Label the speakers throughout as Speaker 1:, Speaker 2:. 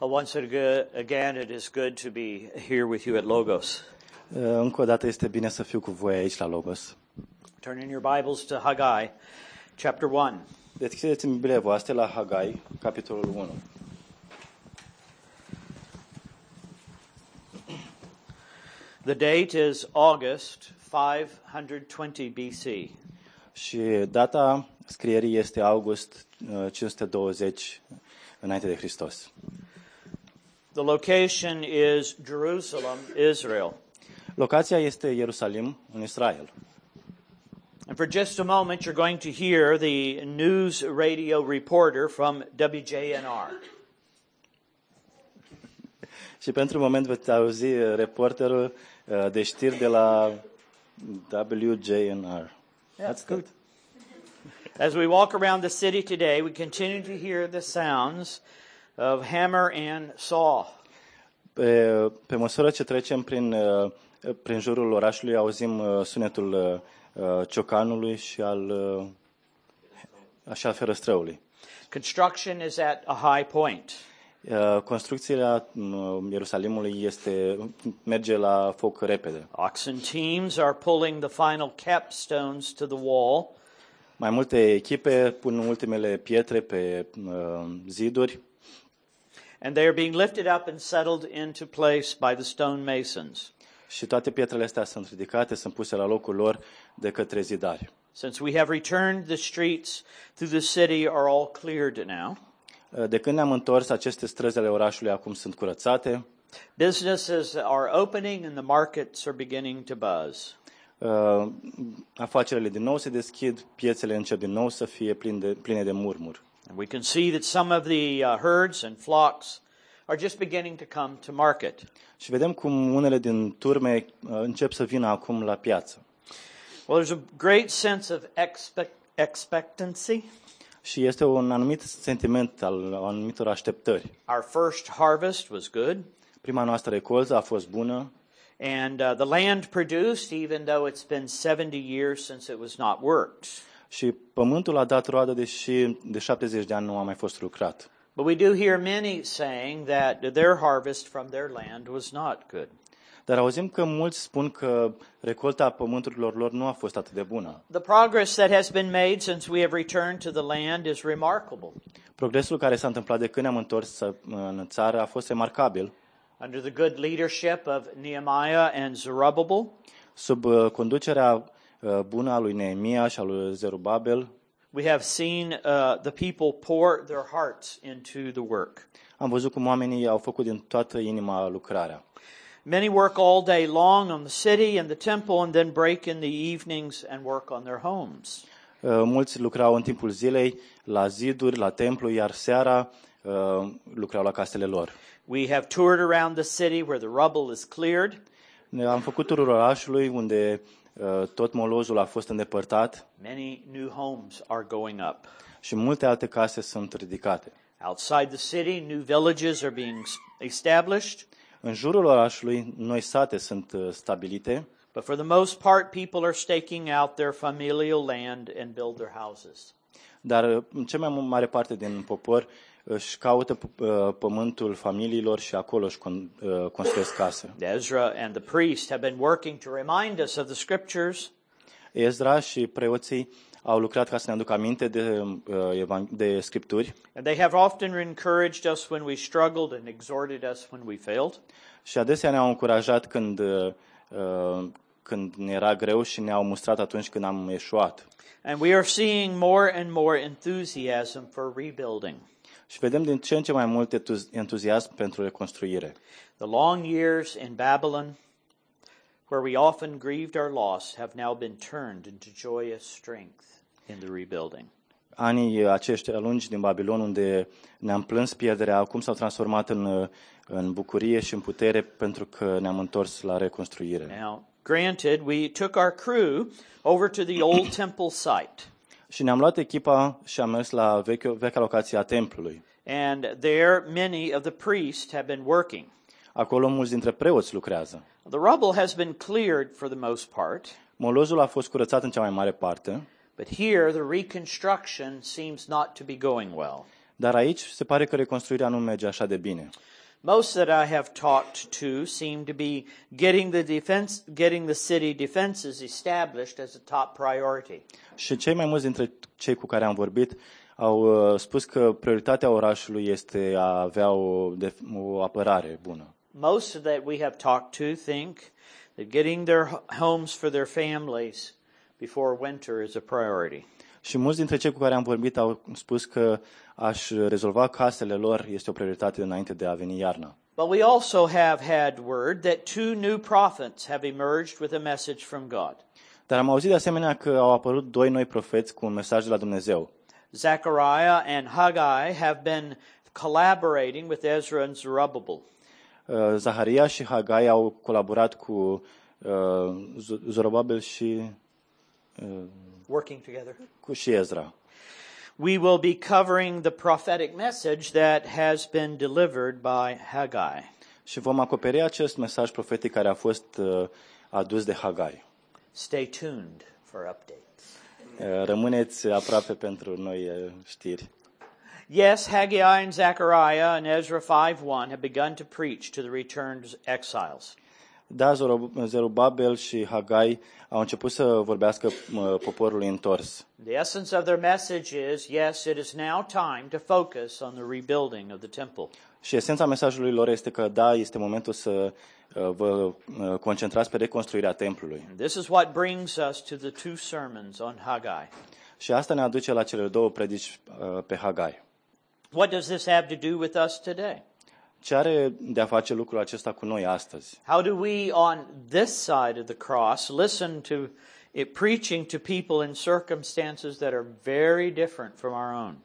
Speaker 1: Well, once ag- again, it is good to be here with you at Logos.
Speaker 2: Uh, Încă o dată este bine să fiu cu voi aici la Logos.
Speaker 1: Turn in your Bibles to Haggai, chapter 1.
Speaker 2: Deschideți în Biblia voastră la Hagai, capitolul 1.
Speaker 1: The date is August 520 BC.
Speaker 2: Și data scrierii este august uh, 520 înainte de Hristos.
Speaker 1: The location is Jerusalem, Israel.
Speaker 2: Locația este Ierusalim, în Israel.
Speaker 1: And for just a moment, you're going to hear the news radio reporter from WJNR.
Speaker 2: Și pentru moment veți auzi reporterul uh, de știri de la WJNR. That's good.
Speaker 1: As we walk around the city today, we continue to hear the sounds of hammer and saw.
Speaker 2: Pe, pe măsură ce trecem prin, uh, prin jurul orașului, auzim uh, sunetul uh, uh, ciocanului și al uh, așa ferăstrăului.
Speaker 1: Construction is at a high point.
Speaker 2: Uh, Construcția uh, Ierusalimului este, merge la foc repede.
Speaker 1: Oxen teams are pulling the final capstones to the wall.
Speaker 2: Mai multe echipe pun ultimele pietre pe uh, ziduri
Speaker 1: and they are being lifted up and settled into place by the stone masons.
Speaker 2: și toate pietrele astea sunt ridicate, sunt puse la locul lor de către zidari.
Speaker 1: Since we have returned, the streets through the city are all cleared now.
Speaker 2: Uh, De când ne-am întors, aceste străzi ale orașului acum sunt curățate.
Speaker 1: Businesses are opening and the markets are beginning to buzz.
Speaker 2: Uh, afacerile din nou se deschid, piețele încep din nou să fie pline de, pline de murmur.
Speaker 1: And we can see that some of the uh, herds and flocks are just beginning to come to market.
Speaker 2: Și vedem cum unele din turme uh, încep să vină acum la piață.
Speaker 1: Well, there's a great sense of expect- expectancy.
Speaker 2: Și este un anumit sentiment al anumitor așteptări.
Speaker 1: Our first harvest was good,
Speaker 2: Prima noastră recoltă a fost bună
Speaker 1: and uh, the land produced, even though it's been 70 years since it was not worked.
Speaker 2: Și pământul a dat roadă, deși de 70 de ani nu a mai fost lucrat.
Speaker 1: But we do hear many saying that their harvest from their land was not good.
Speaker 2: Dar auzim că mulți spun că recolta pământurilor lor nu a fost atât de bună.
Speaker 1: The progress that has been made since we have returned to the land is remarkable.
Speaker 2: Progresul care s-a întâmplat de când ne-am întors în țară a fost remarcabil.
Speaker 1: Under the good leadership of Nehemiah and Zerubbabel,
Speaker 2: Sub uh, conducerea uh, bună a lui Neemia și a lui Zerubabel,
Speaker 1: we have seen uh, the people pour their hearts into the work.
Speaker 2: am văzut cum oamenii au făcut din toată inima lucrarea.
Speaker 1: Many work all day long on the city and the temple and then break in the evenings and work on their homes.
Speaker 2: Uh, Mulți lucrau în timpul zilei la ziduri, la templu, iar seara uh, lucrau la casele lor.
Speaker 1: We have toured around the city where the rubble is cleared.
Speaker 2: Ne- Am făcut turul orașului unde uh, tot molozul a fost îndepărtat
Speaker 1: Many new homes are going up.
Speaker 2: și multe alte case sunt ridicate.
Speaker 1: Outside the city, new villages are being s- established,
Speaker 2: În jurul orașului, noi sate sunt uh, stabilite,
Speaker 1: but for the most part, people are staking out their familial land and build their houses.
Speaker 2: dar uh, în cea mai mare parte din popor își caută p- uh, pământul familiilor și acolo își con- uh, construiesc case.
Speaker 1: Ezra and the priest have been working to remind us of the scriptures,
Speaker 2: Ezra și preoții au lucrat ca să ne aducă aminte de, uh, evan- de scripturi
Speaker 1: and they have often encouraged us when we struggled and exhorted us when we failed.
Speaker 2: și adesea ne-au încurajat când, uh, uh, când ne era greu și ne-au mustrat atunci când am eșuat.
Speaker 1: And we are seeing more and more enthusiasm for rebuilding.
Speaker 2: Și vedem din ce în ce mai mult entuz- entuziasm pentru reconstruire.
Speaker 1: The long years in Babylon, where we often grieved our loss, have now been turned into joyous strength in the rebuilding.
Speaker 2: Anii aceștia lungi din Babilon, unde ne-am plâns pierderea, acum s-au transformat în, uh, în bucurie și în putere pentru că ne-am întors la reconstruire.
Speaker 1: Now, granted, we took our crew over to the old temple site,
Speaker 2: Și ne-am luat echipa și am mers la veche, vechea locație a templului.
Speaker 1: and there many of the priests have been working.
Speaker 2: Acolo mulți dintre preoți lucrează.
Speaker 1: The rubble has been cleared for the most part,
Speaker 2: Molozul a fost curățat în cea mai mare parte,
Speaker 1: but here the reconstruction seems not to be going well.
Speaker 2: Dar aici se pare că reconstruirea nu merge așa de bine.
Speaker 1: Most that I have talked to seem to be getting the defense, getting the city defenses established as a top priority.
Speaker 2: Și cei mai mulți dintre cei cu care am vorbit au uh, spus că prioritatea orașului este a avea o, o apărare bună.
Speaker 1: Most that we have talked to think that getting their homes for their families before winter is a priority.
Speaker 2: Și mulți dintre cei cu care am vorbit au spus că aș rezolva casele lor este o prioritate înainte de a veni iarna.
Speaker 1: But we also have had word that two new prophets have emerged with a message from God.
Speaker 2: Dar am auzit de asemenea că au apărut doi noi profeți cu un mesaj de la Dumnezeu.
Speaker 1: Zechariah and Haggai have been collaborating with Ezra and Zerubbabel.
Speaker 2: Uh, Zaharia și Hagai au colaborat cu uh, Z- Zorobabel și,
Speaker 1: working together. We will be covering the prophetic message that has been delivered by Haggai.
Speaker 2: Și vom acoperi acest mesaj profetic care a fost uh, adus de Hagai.
Speaker 1: Stay tuned for updates.
Speaker 2: Uh, Rămâneți aproape pentru noi uh, știri.
Speaker 1: Yes, Haggai and Zechariah and Ezra 5:1 have begun to preach to the returned exiles.
Speaker 2: Da, Zorob- Zerubabel și Hagai au început să vorbească uh, poporului întors.
Speaker 1: The essence of their message is yes, it is now time to focus on the rebuilding of the temple.
Speaker 2: Și esența mesajului lor este că da, este momentul să uh, vă uh, concentrați pe reconstruirea templului.
Speaker 1: And this is what brings us to the two sermons on Haggai.
Speaker 2: Și asta ne aduce la cele două predici uh, pe Hagai.
Speaker 1: What does this have to do with us today?
Speaker 2: Ce are de a face lucrul acesta cu noi astăzi?
Speaker 1: How do we, on this side of the cross, listen to it preaching to people in circumstances that are very different from our own?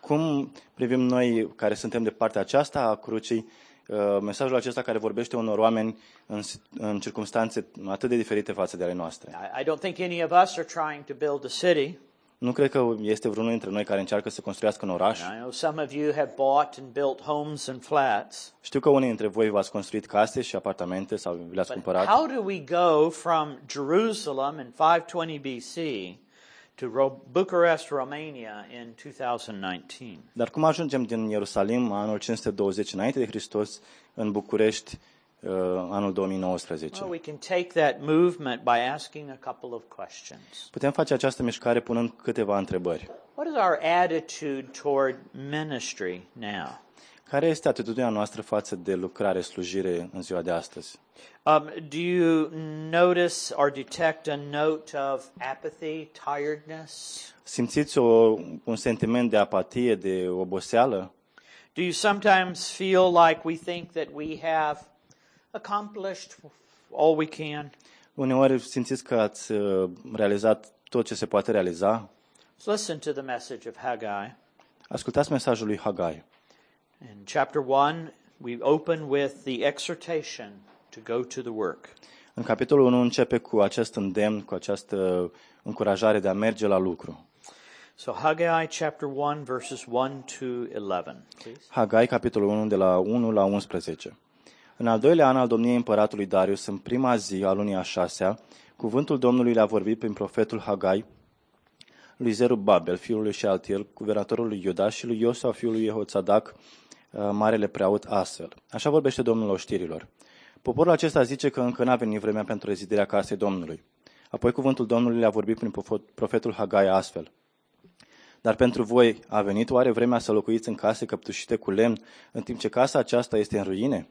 Speaker 2: Cum privim noi care suntem de partea aceasta a crucii uh, mesajul acesta care vorbește unor oameni în, în circunstanțe atât de diferite față de ale noastre?
Speaker 1: I, I don't think any of us are trying to build a city.
Speaker 2: Nu cred că este vreunul dintre noi care încearcă să construiască un oraș.
Speaker 1: I know some of you have bought and built homes and flats.
Speaker 2: Știu că unii dintre voi v-ați construit case și apartamente sau vi le-ați
Speaker 1: But
Speaker 2: cumpărat.
Speaker 1: how do we go from Jerusalem in 520 BC to Ro- Bucharest, Romania in 2019?
Speaker 2: Dar cum ajungem din Ierusalim anul 520 înainte de Hristos în București uh, anul 2019?
Speaker 1: Well, we can take that movement by asking a couple of questions.
Speaker 2: Putem face această mișcare punând câteva întrebări.
Speaker 1: What is our attitude toward ministry now?
Speaker 2: Care este atitudinea noastră față de lucrare, slujire în ziua de astăzi?
Speaker 1: Um, do you notice or detect a note of apathy, tiredness?
Speaker 2: Simțiți o, un sentiment de apatie, de oboseală?
Speaker 1: Do you sometimes feel like we think that we have accomplished all we can?
Speaker 2: Uneori simțiți că ați uh, realizat tot ce se poate realiza?
Speaker 1: Let's listen to the message of Haggai.
Speaker 2: Ascultați mesajul lui Hagai.
Speaker 1: In chapter 1, we open with the exhortation to go to the work.
Speaker 2: În capitolul 1 începe cu acest îndemn, cu această încurajare de a merge la lucru.
Speaker 1: So Haggai chapter 1 verses 1 to 11, please.
Speaker 2: Hagai, capitolul 1, de la 1 la 11. În al doilea an al domniei împăratului Darius, în prima zi a lunii a șasea, cuvântul Domnului le-a vorbit prin profetul Hagai lui Zerubabel, fiul lui Shealtiel, guvernatorul lui Iuda și lui Iosua, fiul lui Jehoțadac, uh, marele preaot astfel. Așa vorbește Domnul oștirilor. Poporul acesta zice că încă n-a venit vremea pentru reziderea casei Domnului. Apoi cuvântul Domnului le-a vorbit prin profo- profetul Hagai astfel. Dar pentru voi a venit oare vremea să locuiți în case căptușite cu lemn, în timp ce casa aceasta este în ruine?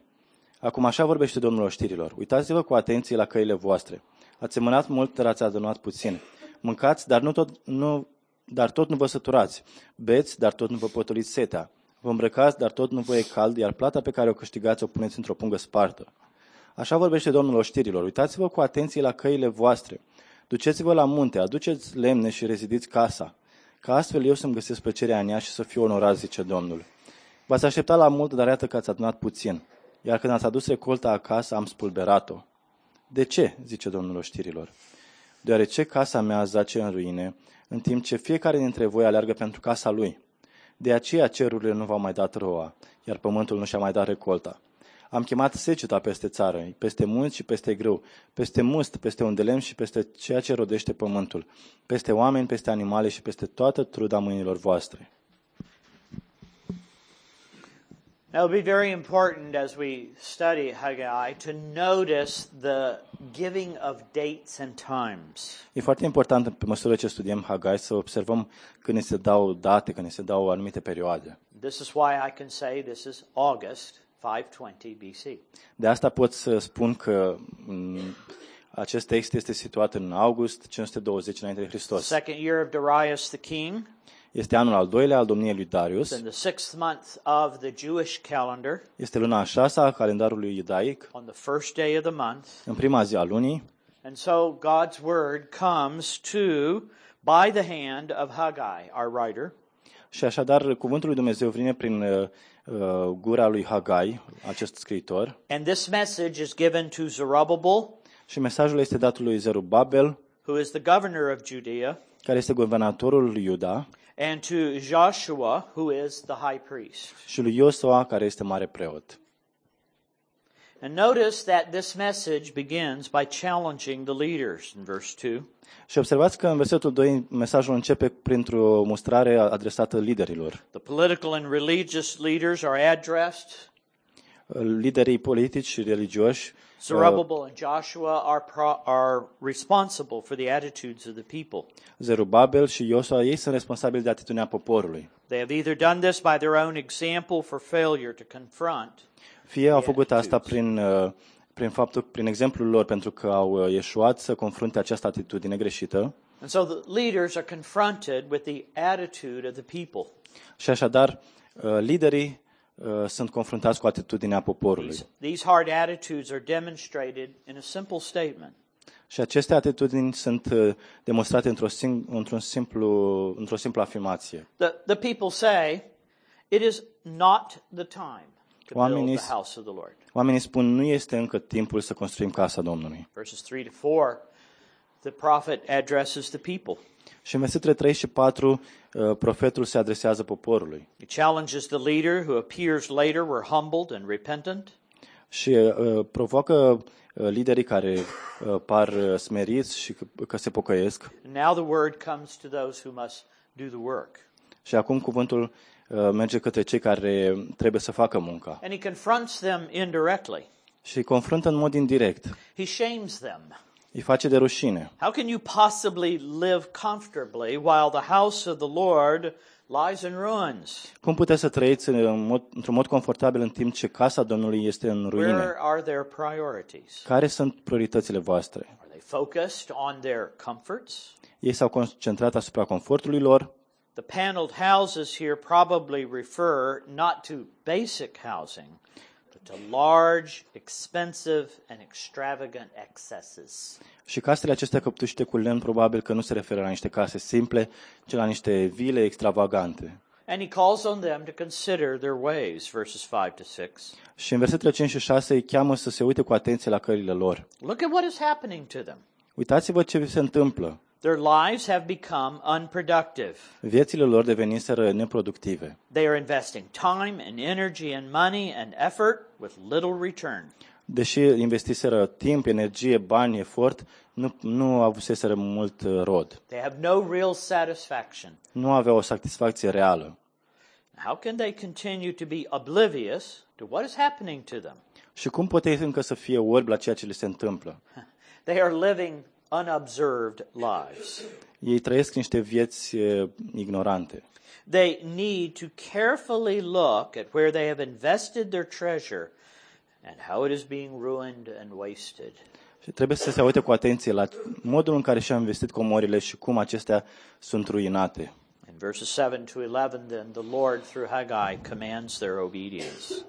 Speaker 2: Acum așa vorbește Domnul oștirilor. Uitați-vă cu atenție la căile voastre. Ați semănat mult, dar ați adunat puțin. Mâncați, dar, nu tot, nu, dar tot nu vă săturați. Beți, dar tot nu vă potoliți setea. Vă îmbrăcați, dar tot nu vă e cald, iar plata pe care o câștigați o puneți într-o pungă spartă. Așa vorbește Domnul oștirilor. Uitați-vă cu atenție la căile voastre. Duceți-vă la munte, aduceți lemne și rezidiți casa. Ca astfel eu să-mi găsesc plăcerea în ea și să fiu onorat, zice Domnul. V-ați așteptat la mult, dar iată că ați adunat puțin. Iar când ați adus recolta acasă, am spulberat-o. De ce? zice Domnul oștirilor. Deoarece casa mea zace în ruine, în timp ce fiecare dintre voi aleargă pentru casa lui. De aceea cerurile nu v-au mai dat roa, iar pământul nu și-a mai dat recolta. Am chemat seceta peste țară, peste munți și peste grâu, peste must, peste unde lemn și peste ceea ce rodește pământul, peste oameni, peste animale și peste toată truda mâinilor voastre.
Speaker 1: Now, it'll be very important as we study Haggai to notice the giving of dates and times.
Speaker 2: E foarte important pe măsură ce studiem Hagai să observăm când ne se dau date, când ne se dau anumite perioade.
Speaker 1: This is why I can say this is August 520 BC.
Speaker 2: De asta pot să spun că m, acest text este situat în august 520 înainte de Hristos.
Speaker 1: Second year of Darius the king,
Speaker 2: Este anul al doilea al domniei lui Darius.
Speaker 1: in the sixth month of the Jewish calendar,
Speaker 2: Este luna a șasea a calendarului iudaic,
Speaker 1: on the first day of the month.
Speaker 2: în prima zi a lunii.
Speaker 1: And so God's word comes to by the hand of Haggai, our writer.
Speaker 2: Și așadar, cuvântul lui Dumnezeu vine prin uh, uh, gura lui Hagai, acest scriitor,
Speaker 1: And this message is given to Zerubbabel,
Speaker 2: și mesajul este dat lui Zerubabel,
Speaker 1: who is the governor of Judea,
Speaker 2: care este guvernatorul lui Iuda,
Speaker 1: and to Joshua, who is the high priest.
Speaker 2: și lui Iosua, care este mare preot.
Speaker 1: And notice that this message begins by challenging the leaders in verse 2.
Speaker 2: Și observați că în versetul 2 mesajul începe printr-o mustrare adresată liderilor.
Speaker 1: The political and religious leaders are addressed.
Speaker 2: Liderii politici și religioși,
Speaker 1: Zerubbabel and Joshua are, pro- are responsible for the attitudes of the people.
Speaker 2: Zerubabel și Iosua, ei sunt responsabili de atitudinea poporului.
Speaker 1: They have either done this by their own example for failure to confront,
Speaker 2: Fie au făcut asta prin, uh, prin faptul, prin exemplul lor, pentru că au uh, ieșuat să confrunte această atitudine greșită,
Speaker 1: and so the leaders are confronted with the attitude of the people.
Speaker 2: și așadar uh, liderii uh, sunt confruntați cu atitudinea poporului.
Speaker 1: These, these hard attitudes are demonstrated in a simple statement.
Speaker 2: Și aceste atitudini sunt uh, demonstrate într-o, sing- într-un simplu, într-o simplă afirmație.
Speaker 1: The, the people say, It is not the time to build
Speaker 2: Oamenii-
Speaker 1: the house of the Lord.
Speaker 2: Oamenii spun, nu este încă timpul să construim casa Domnului.
Speaker 1: Verses 3 to 4, the prophet addresses the people.
Speaker 2: Și în versetele 3 și 4, uh, profetul se adresează poporului.
Speaker 1: He challenges the leader, who appears later were humbled and repentant.
Speaker 2: Și uh, provoacă uh, liderii care uh, par uh, smeriți și că, că se pocăiesc.
Speaker 1: And now the word comes to those who must do the work.
Speaker 2: Și acum cuvântul uh, merge către cei care trebuie să facă munca.
Speaker 1: And he confronts them indirectly.
Speaker 2: Și îi confruntă în mod indirect.
Speaker 1: He shames them.
Speaker 2: Îi face de rușine.
Speaker 1: How can you possibly live comfortably while the house of the Lord lies in ruins?
Speaker 2: Cum puteți să trăiți în mod, într-un mod confortabil în timp ce casa Domnului este în ruine?
Speaker 1: Where are their priorities?
Speaker 2: Care sunt prioritățile voastre?
Speaker 1: Are they focused on their comforts?
Speaker 2: Ei s-au concentrat asupra confortului lor.
Speaker 1: The paneled houses here probably refer not to basic housing, but to large, expensive, and extravagant excesses.
Speaker 2: Și casele acestea căptușite cu lemn probabil că nu se referă la niște case simple, ci la niște vile extravagante.
Speaker 1: And he calls on them to consider their ways, verses 5 to 6.
Speaker 2: Și în versetele 5 și 6 îi cheamă să se uite cu atenție la cările lor.
Speaker 1: Look at what is happening to them.
Speaker 2: Uitați-vă ce se întâmplă.
Speaker 1: Their lives have become unproductive.
Speaker 2: Viețile lor deveniseră neproductive.
Speaker 1: They are investing time and energy and money and effort with little return.
Speaker 2: Deși investiseră timp, energie, bani, efort, nu, nu avuseseră mult uh, rod.
Speaker 1: They have no real satisfaction.
Speaker 2: Nu aveau o satisfacție reală.
Speaker 1: How can they continue to be oblivious to what is happening to them?
Speaker 2: Și cum pot ei încă să fie orbi la ceea ce le se întâmplă?
Speaker 1: They are living unobserved lives.
Speaker 2: Ei trăiesc niște vieți uh, ignorante.
Speaker 1: They need to carefully look at where they have invested their treasure and how it is being ruined and wasted.
Speaker 2: Și trebuie să se uite cu atenție la modul în care și-au investit comorile și cum acestea sunt ruinate.
Speaker 1: In verses 7 to 11, then the Lord, through Haggai, commands their obedience.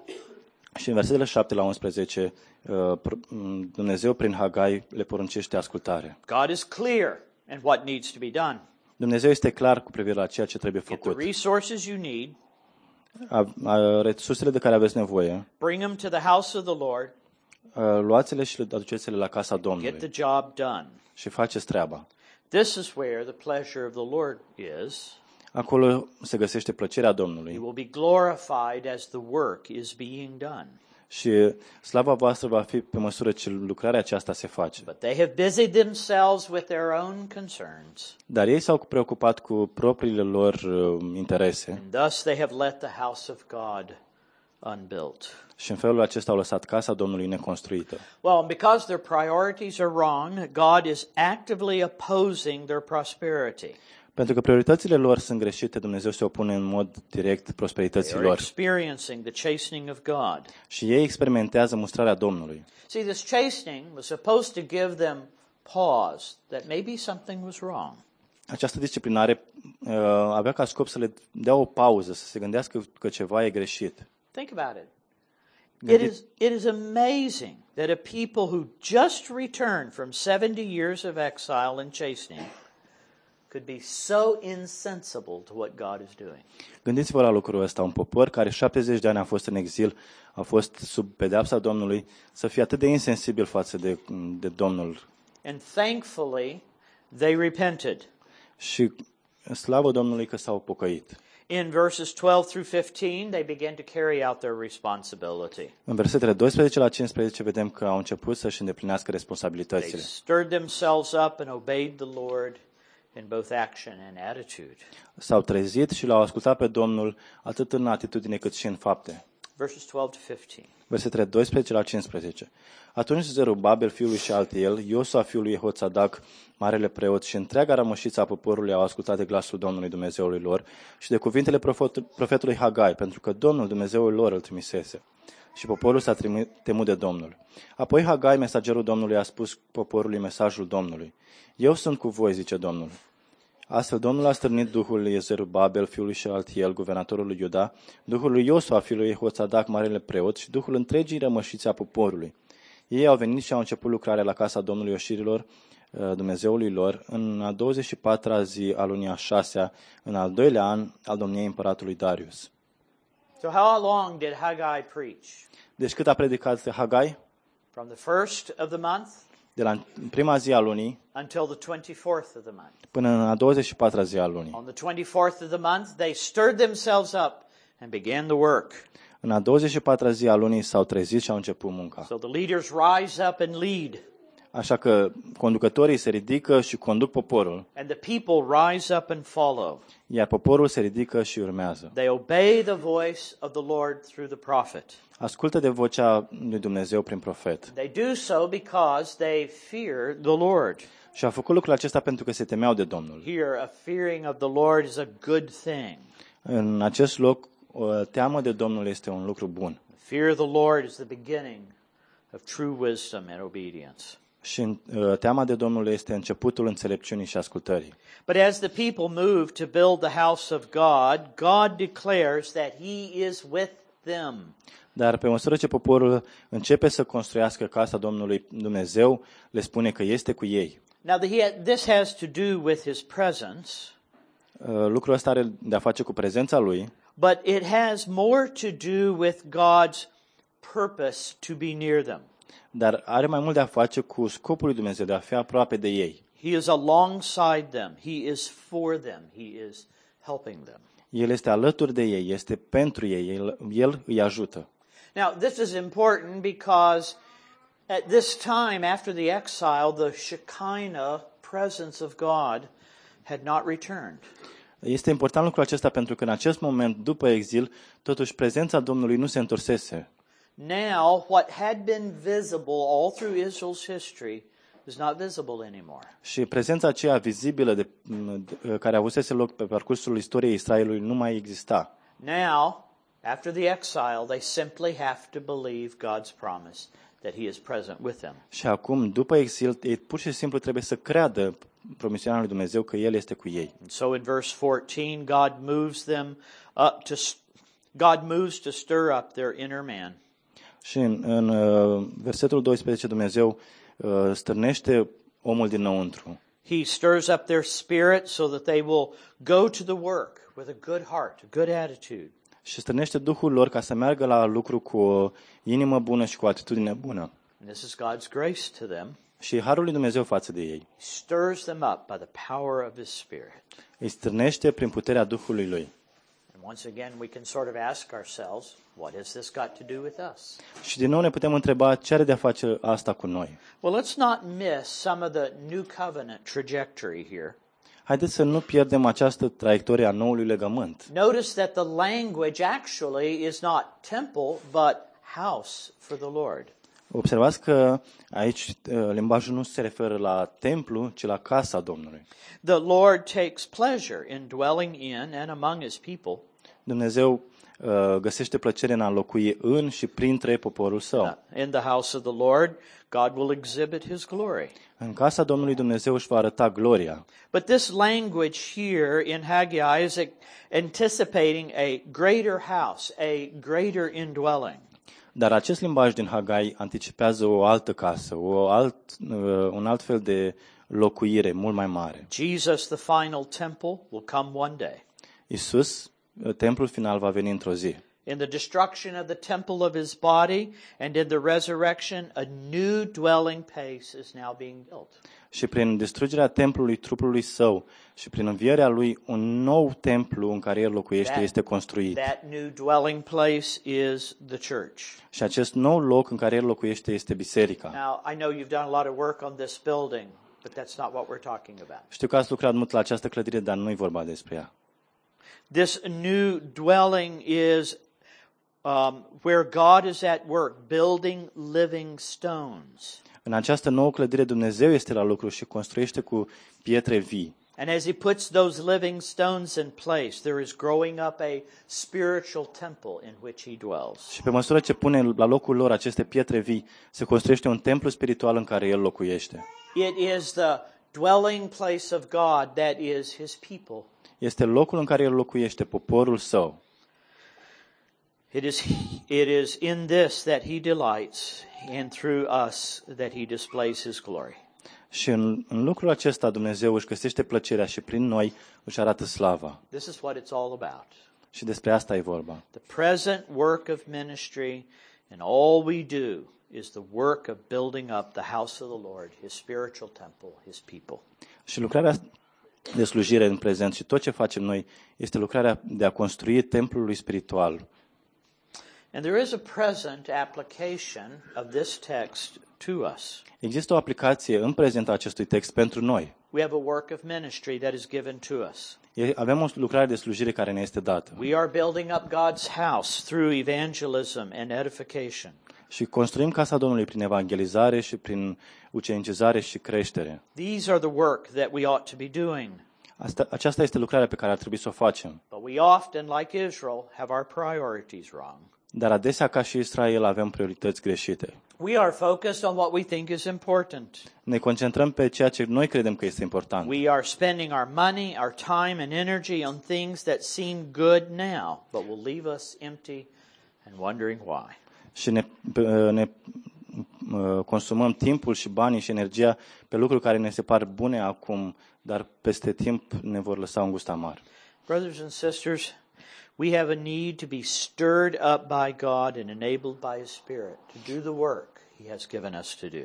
Speaker 2: Și în versetele 7 la 11, uh, pr- m, Dumnezeu prin Hagai le poruncește ascultare.
Speaker 1: God is clear in what needs to be done.
Speaker 2: Dumnezeu este clar cu privire la ceea ce trebuie
Speaker 1: Get the
Speaker 2: făcut.
Speaker 1: resources you need,
Speaker 2: A, a, resursele de care aveți nevoie,
Speaker 1: bring them to the house of the Lord,
Speaker 2: a, luați-le și le aduceți-le la casa
Speaker 1: get
Speaker 2: Domnului
Speaker 1: the job done.
Speaker 2: și faceți treaba.
Speaker 1: This is where the pleasure of the Lord is.
Speaker 2: Acolo se găsește plăcerea
Speaker 1: He
Speaker 2: Domnului
Speaker 1: will be glorified as the work is being done.
Speaker 2: și slava voastră va fi pe măsură ce lucrarea aceasta se face.
Speaker 1: But they have busied themselves with their own concerns,
Speaker 2: Dar ei s-au preocupat cu propriile lor uh, interese
Speaker 1: and thus they have let the house of God unbuilt.
Speaker 2: Și în felul acesta au lăsat casa Domnului neconstruită.
Speaker 1: Well, and because their priorities are wrong, God is actively opposing their prosperity.
Speaker 2: Pentru că prioritățile lor sunt greșite, Dumnezeu se opune în mod direct prosperității
Speaker 1: They are
Speaker 2: lor.
Speaker 1: experiencing the chastening of God.
Speaker 2: Și ei experimentează mustrarea Domnului.
Speaker 1: See, this chastening was supposed to give them pause that maybe something was wrong.
Speaker 2: Această disciplinare uh, avea ca scop să le dea o pauză, să se gândească că ceva e greșit.
Speaker 1: Think about it. It
Speaker 2: Gândi-
Speaker 1: is, it is amazing that a people who just returned from 70 years of exile and chastening could be so insensible to what God is doing.
Speaker 2: Gândiți-vă la lucrul ăsta, un popor care 70 de ani a fost în exil, a fost sub pedeapsa Domnului, să fie atât de insensibil față de, de Domnul.
Speaker 1: And thankfully, they repented.
Speaker 2: Și slavă Domnului că s-au pocăit.
Speaker 1: In verses 12 through 15, they began to carry out their responsibility.
Speaker 2: În versetele 12 la 15 vedem că au început să-și îndeplinească
Speaker 1: They
Speaker 2: responsabilitățile.
Speaker 1: stirred themselves up and obeyed the Lord in both action and attitude.
Speaker 2: S-au trezit și l-au ascultat pe Domnul atât în atitudine cât și în fapte.
Speaker 1: Verses 12 to 15.
Speaker 2: Versetele 12 la 15. Atunci Zerubabel, fiul lui Shealtiel, Iosua, fiul lui Jehoțadac, marele preot și întreaga rămășiță a poporului au ascultat de glasul Domnului Dumnezeului lor și de cuvintele profet- profetului Hagai, pentru că Domnul Dumnezeul lor îl trimisese. Și poporul s-a trimi- temut de Domnul. Apoi Hagai, mesagerul Domnului, a spus poporului mesajul Domnului. Eu sunt cu voi, zice Domnul. Astfel, Domnul a stârnit Duhul lui Zerubabel, fiul lui Shealtiel, guvernatorul lui Iuda, Duhul lui Iosua, fiul lui Jehoțadac, marele preot, și Duhul întregii rămășițe a poporului. Ei au venit și au început lucrarea la casa Domnului Oșirilor, uh, Dumnezeului lor, în a 24-a zi a lunii a șasea, în al doilea an al domniei împăratului Darius.
Speaker 1: So, how long did Haggai preach?
Speaker 2: Deci cât a predicat Hagai?
Speaker 1: From the first of the month
Speaker 2: De la prima zi a lunii
Speaker 1: until the 24th of the month.
Speaker 2: până în a 24-a zi a lunii.
Speaker 1: On the 24th of the month, they stirred themselves up and began the work.
Speaker 2: În a 24-a zi a lunii s-au trezit și au început munca.
Speaker 1: So the leaders rise up and lead,
Speaker 2: Așa că conducătorii se ridică și conduc poporul,
Speaker 1: and the people rise up and follow.
Speaker 2: iar poporul se ridică și urmează.
Speaker 1: They obey the voice of the Lord through the prophet.
Speaker 2: Ascultă de vocea lui Dumnezeu prin profet.
Speaker 1: They do so because they fear the Lord.
Speaker 2: Și a făcut lucrul acesta pentru că se temeau de Domnul.
Speaker 1: Here, a fearing of the Lord is a good thing.
Speaker 2: În acest loc, o teamă de Domnul este un lucru bun.
Speaker 1: Fear of the Lord is the beginning of true wisdom and obedience.
Speaker 2: Și uh, teama de Domnul este începutul înțelepciunii și ascultării.
Speaker 1: But as the people move to build the house of God, God declares that He is with them.
Speaker 2: Dar pe măsură ce poporul începe să construiască casa Domnului Dumnezeu, le spune că este cu ei.
Speaker 1: Now, the, this has to do with His presence,
Speaker 2: Uh, Lucrul ăsta are de a face cu prezența lui,
Speaker 1: but it has more to do with God's purpose to be near them.
Speaker 2: Dar are mai mult de a face cu scopul lui Dumnezeu de a fi aproape de ei.
Speaker 1: He is alongside them, He is for them, He is helping them.
Speaker 2: El este alături de ei, este pentru ei, el, el îi ajută.
Speaker 1: Now, this is important because at this time after the exile, the Shekinah presence of God had not returned.
Speaker 2: Este important lucrul acesta pentru că în acest moment, după exil, totuși prezența Domnului nu se întorsese.
Speaker 1: Now, what had been visible all through Israel's history is not visible anymore.
Speaker 2: Și prezența aceea vizibilă de, de, care avusese loc pe parcursul istoriei Israelului nu mai exista.
Speaker 1: Now, after the exile, they simply have to believe God's promise that He is present with them.
Speaker 2: Și acum, după exil, ei pur și simplu trebuie să creadă promisiunea lui Dumnezeu că El este cu ei.
Speaker 1: And so in verse 14, God moves them up to, God moves to stir up their inner man.
Speaker 2: Și în, în uh, versetul 12 Dumnezeu uh, stârnește omul dinăuntru.
Speaker 1: He stirs up their spirit so that they will go to the work with a good heart, a good attitude.
Speaker 2: Și stârnește Duhul lor ca să meargă la lucru cu o inimă bună și cu o atitudine bună.
Speaker 1: And this is God's grace to them.
Speaker 2: Și harul lui Dumnezeu față de ei.
Speaker 1: He stirs them up by the power of His Spirit.
Speaker 2: Îi stârnește prin puterea Duhului lui.
Speaker 1: And once again, we can sort of ask ourselves, what has this got to do with us?
Speaker 2: Și din nou ne putem întreba ce are de a face asta cu noi.
Speaker 1: Well, let's not miss some of the new covenant trajectory here.
Speaker 2: Haideți să nu pierdem această traiectorie a noului legământ.
Speaker 1: Notice that the language actually is not temple, but house for the Lord.
Speaker 2: Observați că aici uh, limbajul nu se referă la templu, ci la casa Domnului.
Speaker 1: The Lord takes pleasure in dwelling in and among his people.
Speaker 2: Dumnezeu uh, găsește plăcere în a locui în și printre poporul său.
Speaker 1: Uh, In the house of the Lord, God will exhibit his glory.
Speaker 2: În casa Domnului Dumnezeu își va arăta gloria.
Speaker 1: But this language here in Haggai is anticipating a greater house, a greater indwelling.
Speaker 2: Dar acest limbaj din Hagai anticipează o altă casă, o alt, uh, un alt fel de locuire mult mai mare.
Speaker 1: Jesus, the final temple, will come one day.
Speaker 2: Isus, uh, templul final va veni într-o zi.
Speaker 1: In the destruction of the temple of his body and in the resurrection, a new dwelling place is now being built.
Speaker 2: Și prin distrugerea templului trupului său și prin învierea lui, un nou templu în care el locuiește
Speaker 1: That-
Speaker 2: este construit.
Speaker 1: That new dwelling place is the church.
Speaker 2: Și acest nou loc în care el locuiește este biserica.
Speaker 1: Now, I know you've done a lot of work on this building, but that's not what we're talking about.
Speaker 2: Știu că ați lucrat mult la această clădire, dar nu-i vorba despre ea.
Speaker 1: This new dwelling is um, where God is at work, building living stones.
Speaker 2: În această nouă clădire Dumnezeu este la lucru și construiește cu pietre vii.
Speaker 1: And as He puts those living stones in place, there is growing up a spiritual temple in which He dwells.
Speaker 2: Și pe măsură ce pune la locul lor aceste pietre vii, se construiește un templu spiritual în care el locuiește.
Speaker 1: It is the dwelling place of God that is His people.
Speaker 2: Este locul în care el locuiește, poporul său.
Speaker 1: It is, it is in this that He delights, and through us that He displays His glory.
Speaker 2: Și în, în lucrul acesta Dumnezeu își găsește plăcerea și prin noi își arată slava.
Speaker 1: This is what it's all about.
Speaker 2: Și despre asta e vorba.
Speaker 1: The present work of ministry and all we do is the work of building up the house of the Lord, his spiritual temple, his people.
Speaker 2: Și lucrarea de slujire în prezent și tot ce facem noi este lucrarea de a construi templul lui spiritual.
Speaker 1: And there is a present application of this text to us.
Speaker 2: Există o aplicație în prezent a acestui text pentru noi.
Speaker 1: We have a work of ministry that is given to us.
Speaker 2: E- Avem o lucrare de slujire care ne este dată.
Speaker 1: We are building up God's house through evangelism and edification.
Speaker 2: Și construim casa Domnului prin evangelizare și prin ucenicizare și creștere.
Speaker 1: These are the work that we ought to be doing.
Speaker 2: Asta, aceasta este lucrarea pe care ar trebui să o facem.
Speaker 1: But we often, like Israel, have our priorities wrong.
Speaker 2: Dar adesea, ca și Israel, avem priorități greșite.
Speaker 1: We are focused on what we think is important.
Speaker 2: Ne concentrăm pe ceea ce noi credem că este important.
Speaker 1: We are spending our money, our time, and energy on things that seem good now, but will leave us empty and wondering why.
Speaker 2: Și ne, ne uh, consumăm timpul și banii și energia pe lucruri care ne se par bune acum, dar peste timp ne vor lăsa un gust amar.
Speaker 1: Brothers and sisters, we have a need to be stirred up by God and enabled by His Spirit to do the work He has given us to do.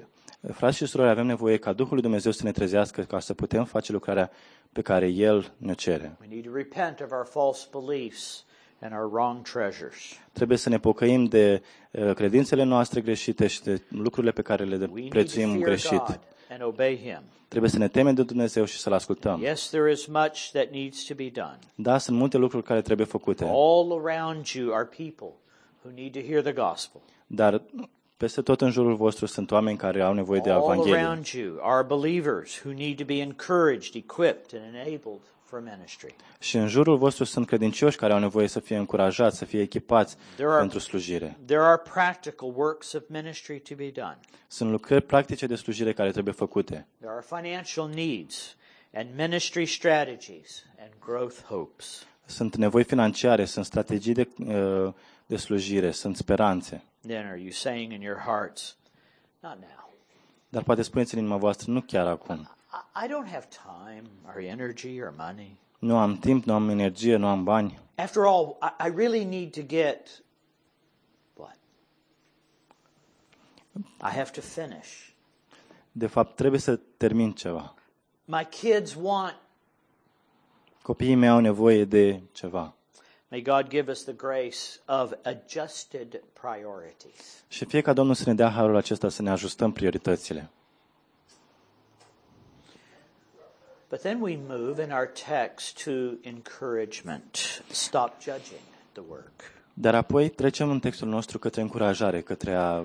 Speaker 2: Frați și surori, avem nevoie ca Duhul lui Dumnezeu să ne trezească ca să putem face lucrarea pe care El ne cere.
Speaker 1: We need to repent of our false beliefs and our wrong treasures.
Speaker 2: Trebuie să ne pocăim de uh, credințele noastre greșite și de lucrurile pe care le
Speaker 1: We need to
Speaker 2: prețuim
Speaker 1: fear
Speaker 2: greșit.
Speaker 1: God and obey Him.
Speaker 2: Trebuie să ne temem de Dumnezeu și să-L ascultăm.
Speaker 1: Yes, there is much that needs to be done.
Speaker 2: Da, sunt multe lucruri care trebuie făcute,
Speaker 1: All around you are people who need to hear the gospel.
Speaker 2: dar peste tot în jurul vostru sunt oameni care au nevoie de
Speaker 1: All
Speaker 2: Evanghelie.
Speaker 1: around you are believers who need to be encouraged, equipped, and enabled for ministry.
Speaker 2: Și în jurul vostru sunt credincioși care au nevoie să fie încurajați, să fie echipați
Speaker 1: There are-
Speaker 2: pentru slujire.
Speaker 1: There are practical works of ministry to be done.
Speaker 2: Sunt lucrări practice de slujire care trebuie făcute.
Speaker 1: There are financial needs and ministry strategies and growth hopes.
Speaker 2: Sunt nevoi financiare, sunt strategii de, uh, de slujire, sunt speranțe.
Speaker 1: Then are you saying in your hearts, not now?
Speaker 2: Dar poate spuneți în inima voastră, nu chiar acum.
Speaker 1: I, I don't have time or energy or money.
Speaker 2: Nu am timp, nu am energie, nu am bani.
Speaker 1: After all, I, I really need to get what? I have to finish.
Speaker 2: De fapt, trebuie să termin ceva.
Speaker 1: My kids want.
Speaker 2: Copiii mei au nevoie de ceva.
Speaker 1: May God give us the grace of adjusted priorities.
Speaker 2: Și fie ca Domnul să ne dea harul acesta să ne ajustăm prioritățile.
Speaker 1: But then we move in our text to encouragement. Stop judging the work.
Speaker 2: Dar apoi trecem în textul nostru către încurajare, către a,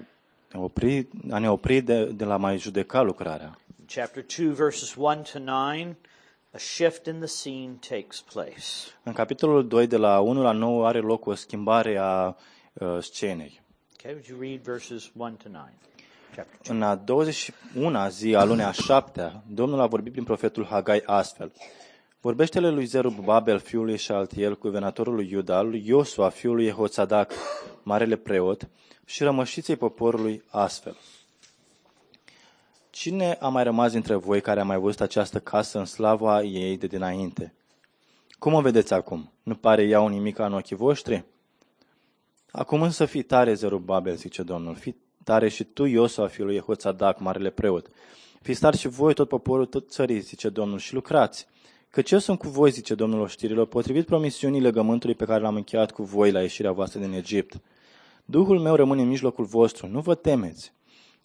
Speaker 2: opri, a ne opri de, de la mai judeca lucrarea.
Speaker 1: In chapter 2, verses 1 to 9, a shift in the scene takes place.
Speaker 2: În capitolul 2, de la 1 la 9, are loc o schimbare a uh, scenei.
Speaker 1: Okay, would you read verses 1 to 9? Chapter 2.
Speaker 2: În a 21-a zi a lunii a șaptea, Domnul a vorbit prin profetul Hagai astfel. Vorbește-le lui Zerub Babel, fiul lui Șaltiel, guvernatorul lui Iuda, lui Iosua, fiul lui Jehoțadac, marele preot, și rămășiței poporului astfel. Cine a mai rămas dintre voi care a mai văzut această casă în slava ei de dinainte? Cum o vedeți acum? Nu pare ea un nimic în ochii voștri? Acum însă fii tare, Zerubabel, zice Domnul, fii tare și tu, Iosua, fiul lui Jehoțadac, marele preot. Fiți tari și voi, tot poporul, tot țării, zice Domnul, și lucrați. Căci eu sunt cu voi, zice Domnul oștirilor, potrivit promisiunii legământului pe care l-am încheiat cu voi la ieșirea voastră din Egipt. Duhul meu rămâne în mijlocul vostru, nu vă temeți.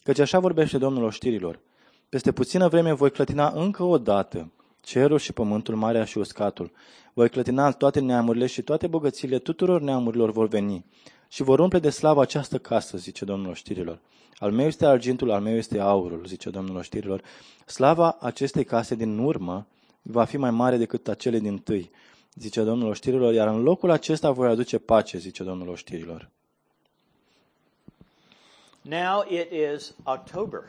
Speaker 2: Căci așa vorbește Domnul oștirilor. Peste puțină vreme voi clătina încă o dată cerul și pământul, marea și uscatul. Voi clătina toate neamurile și toate bogățiile tuturor neamurilor vor veni. Și vor umple de slavă această casă, zice Domnul oștirilor. Al meu este argintul, al meu este aurul, zice Domnul oștirilor. Slava acestei case din urmă va fi mai mare decât acele din tâi, zice Domnul oștirilor, iar în locul acesta voi aduce pace, zice Domnul oștirilor.
Speaker 1: Now it is October.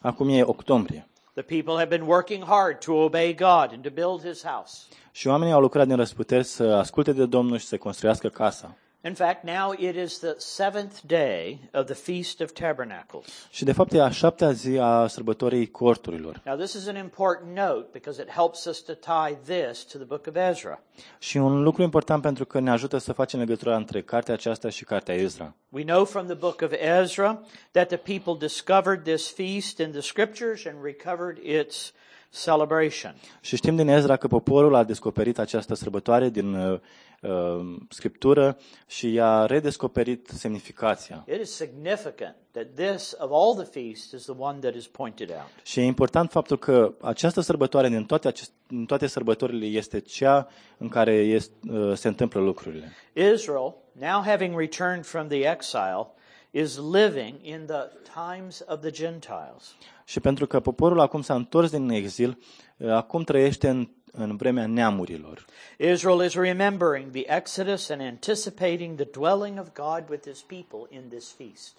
Speaker 2: Acum e octombrie
Speaker 1: The people have been working hard to obey God and to build his house.
Speaker 2: și oamenii au lucrat din răsputeri să asculte de Domnul și să construiască casa.
Speaker 1: In fact, now it is the seventh day of the Feast of Tabernacles.
Speaker 2: Și de fapt e a șaptea zi a sărbătorii corturilor.
Speaker 1: Now, this is an important note because it helps us to tie this to the book of Ezra.
Speaker 2: Și un lucru important pentru că ne ajută să facem legătura între cartea aceasta și cartea Ezra.
Speaker 1: We know from the book of Ezra that the people discovered this feast in the scriptures and recovered its celebration.
Speaker 2: Și știm din Ezra că poporul a descoperit această sărbătoare din uh, uh, scriptură și i-a redescoperit semnificația.
Speaker 1: It is significant that this, of all the feasts, is the one that is pointed out.
Speaker 2: Și e important faptul că această sărbătoare din toate, acest, din toate sărbătorile este cea în care este, uh, se întâmplă lucrurile.
Speaker 1: Israel, now having returned from the exile, is living in the times of the Gentiles.
Speaker 2: Și pentru că poporul acum s-a întors din exil, uh, acum trăiește în, în vremea neamurilor.
Speaker 1: Israel is remembering the Exodus and anticipating the dwelling of God with his people in this feast.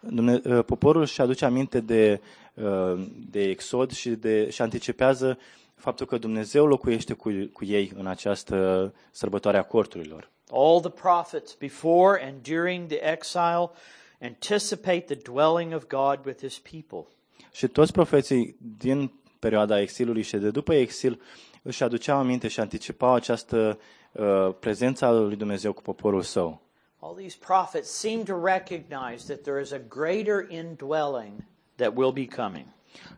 Speaker 2: Dumne- uh, Poporul își aduce aminte de, uh, de exod și, de, și anticipează faptul că Dumnezeu locuiește cu, cu ei în această sărbătoare a corturilor.
Speaker 1: All the prophets before and during the exile anticipate the dwelling of God with his people.
Speaker 2: Și toți profeții din perioada exilului și de după exil își aduceau aminte și anticipau această uh, prezență a lui Dumnezeu cu poporul său.
Speaker 1: All these prophets seem to recognize that there is a greater indwelling that will be coming.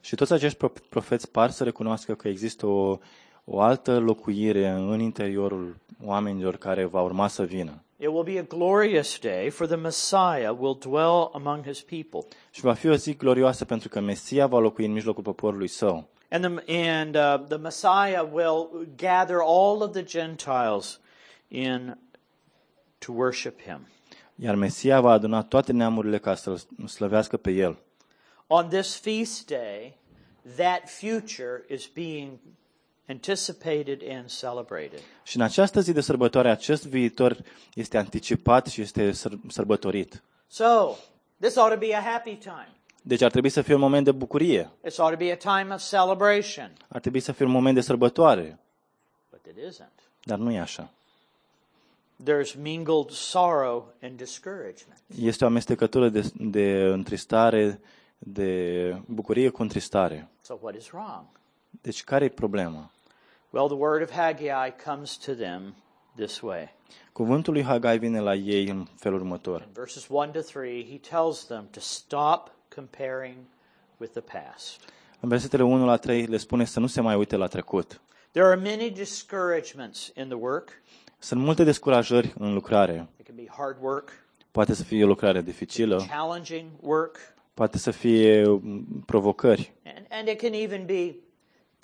Speaker 2: Și toți acești pro- profeți par să recunoască că există o, o altă locuire în interiorul oamenilor care va urma să vină.
Speaker 1: It will be a glorious day, for the Messiah will dwell among his people.
Speaker 2: Și va fi o zi glorioasă pentru că Mesia va locui în mijlocul poporului său.
Speaker 1: And the, and uh, the Messiah will gather all of the Gentiles in to worship him.
Speaker 2: Iar Mesia va aduna toate neamurile ca să-L slăvească pe El.
Speaker 1: On this feast day, that future is being anticipated and celebrated.
Speaker 2: Și în această zi de sărbătoare, acest viitor este anticipat și este săr- sărbătorit.
Speaker 1: So, this ought to be a happy time.
Speaker 2: Deci ar trebui să fie un moment de bucurie.
Speaker 1: This ought to be a time of celebration.
Speaker 2: Ar trebui să fie un moment de sărbătoare.
Speaker 1: But it isn't.
Speaker 2: Dar nu e așa.
Speaker 1: There's mingled sorrow and discouragement.
Speaker 2: Este o amestecătură de, de întristare, de bucurie cu întristare.
Speaker 1: So, what is wrong?
Speaker 2: Deci care e problema?
Speaker 1: Well, the word of Haggai comes to them this way.
Speaker 2: Cuvântul lui Hagai vine la ei în felul următor.
Speaker 1: In verses 1 to 3, he tells them to stop comparing with the past.
Speaker 2: În versetele 1 la 3 le spune să nu se mai uite la trecut.
Speaker 1: There are many discouragements in the work.
Speaker 2: Sunt multe descurajări în lucrare.
Speaker 1: It can be hard work,
Speaker 2: Poate să fie o lucrare dificilă,
Speaker 1: challenging work,
Speaker 2: poate să fie mm, provocări
Speaker 1: and, and it can even be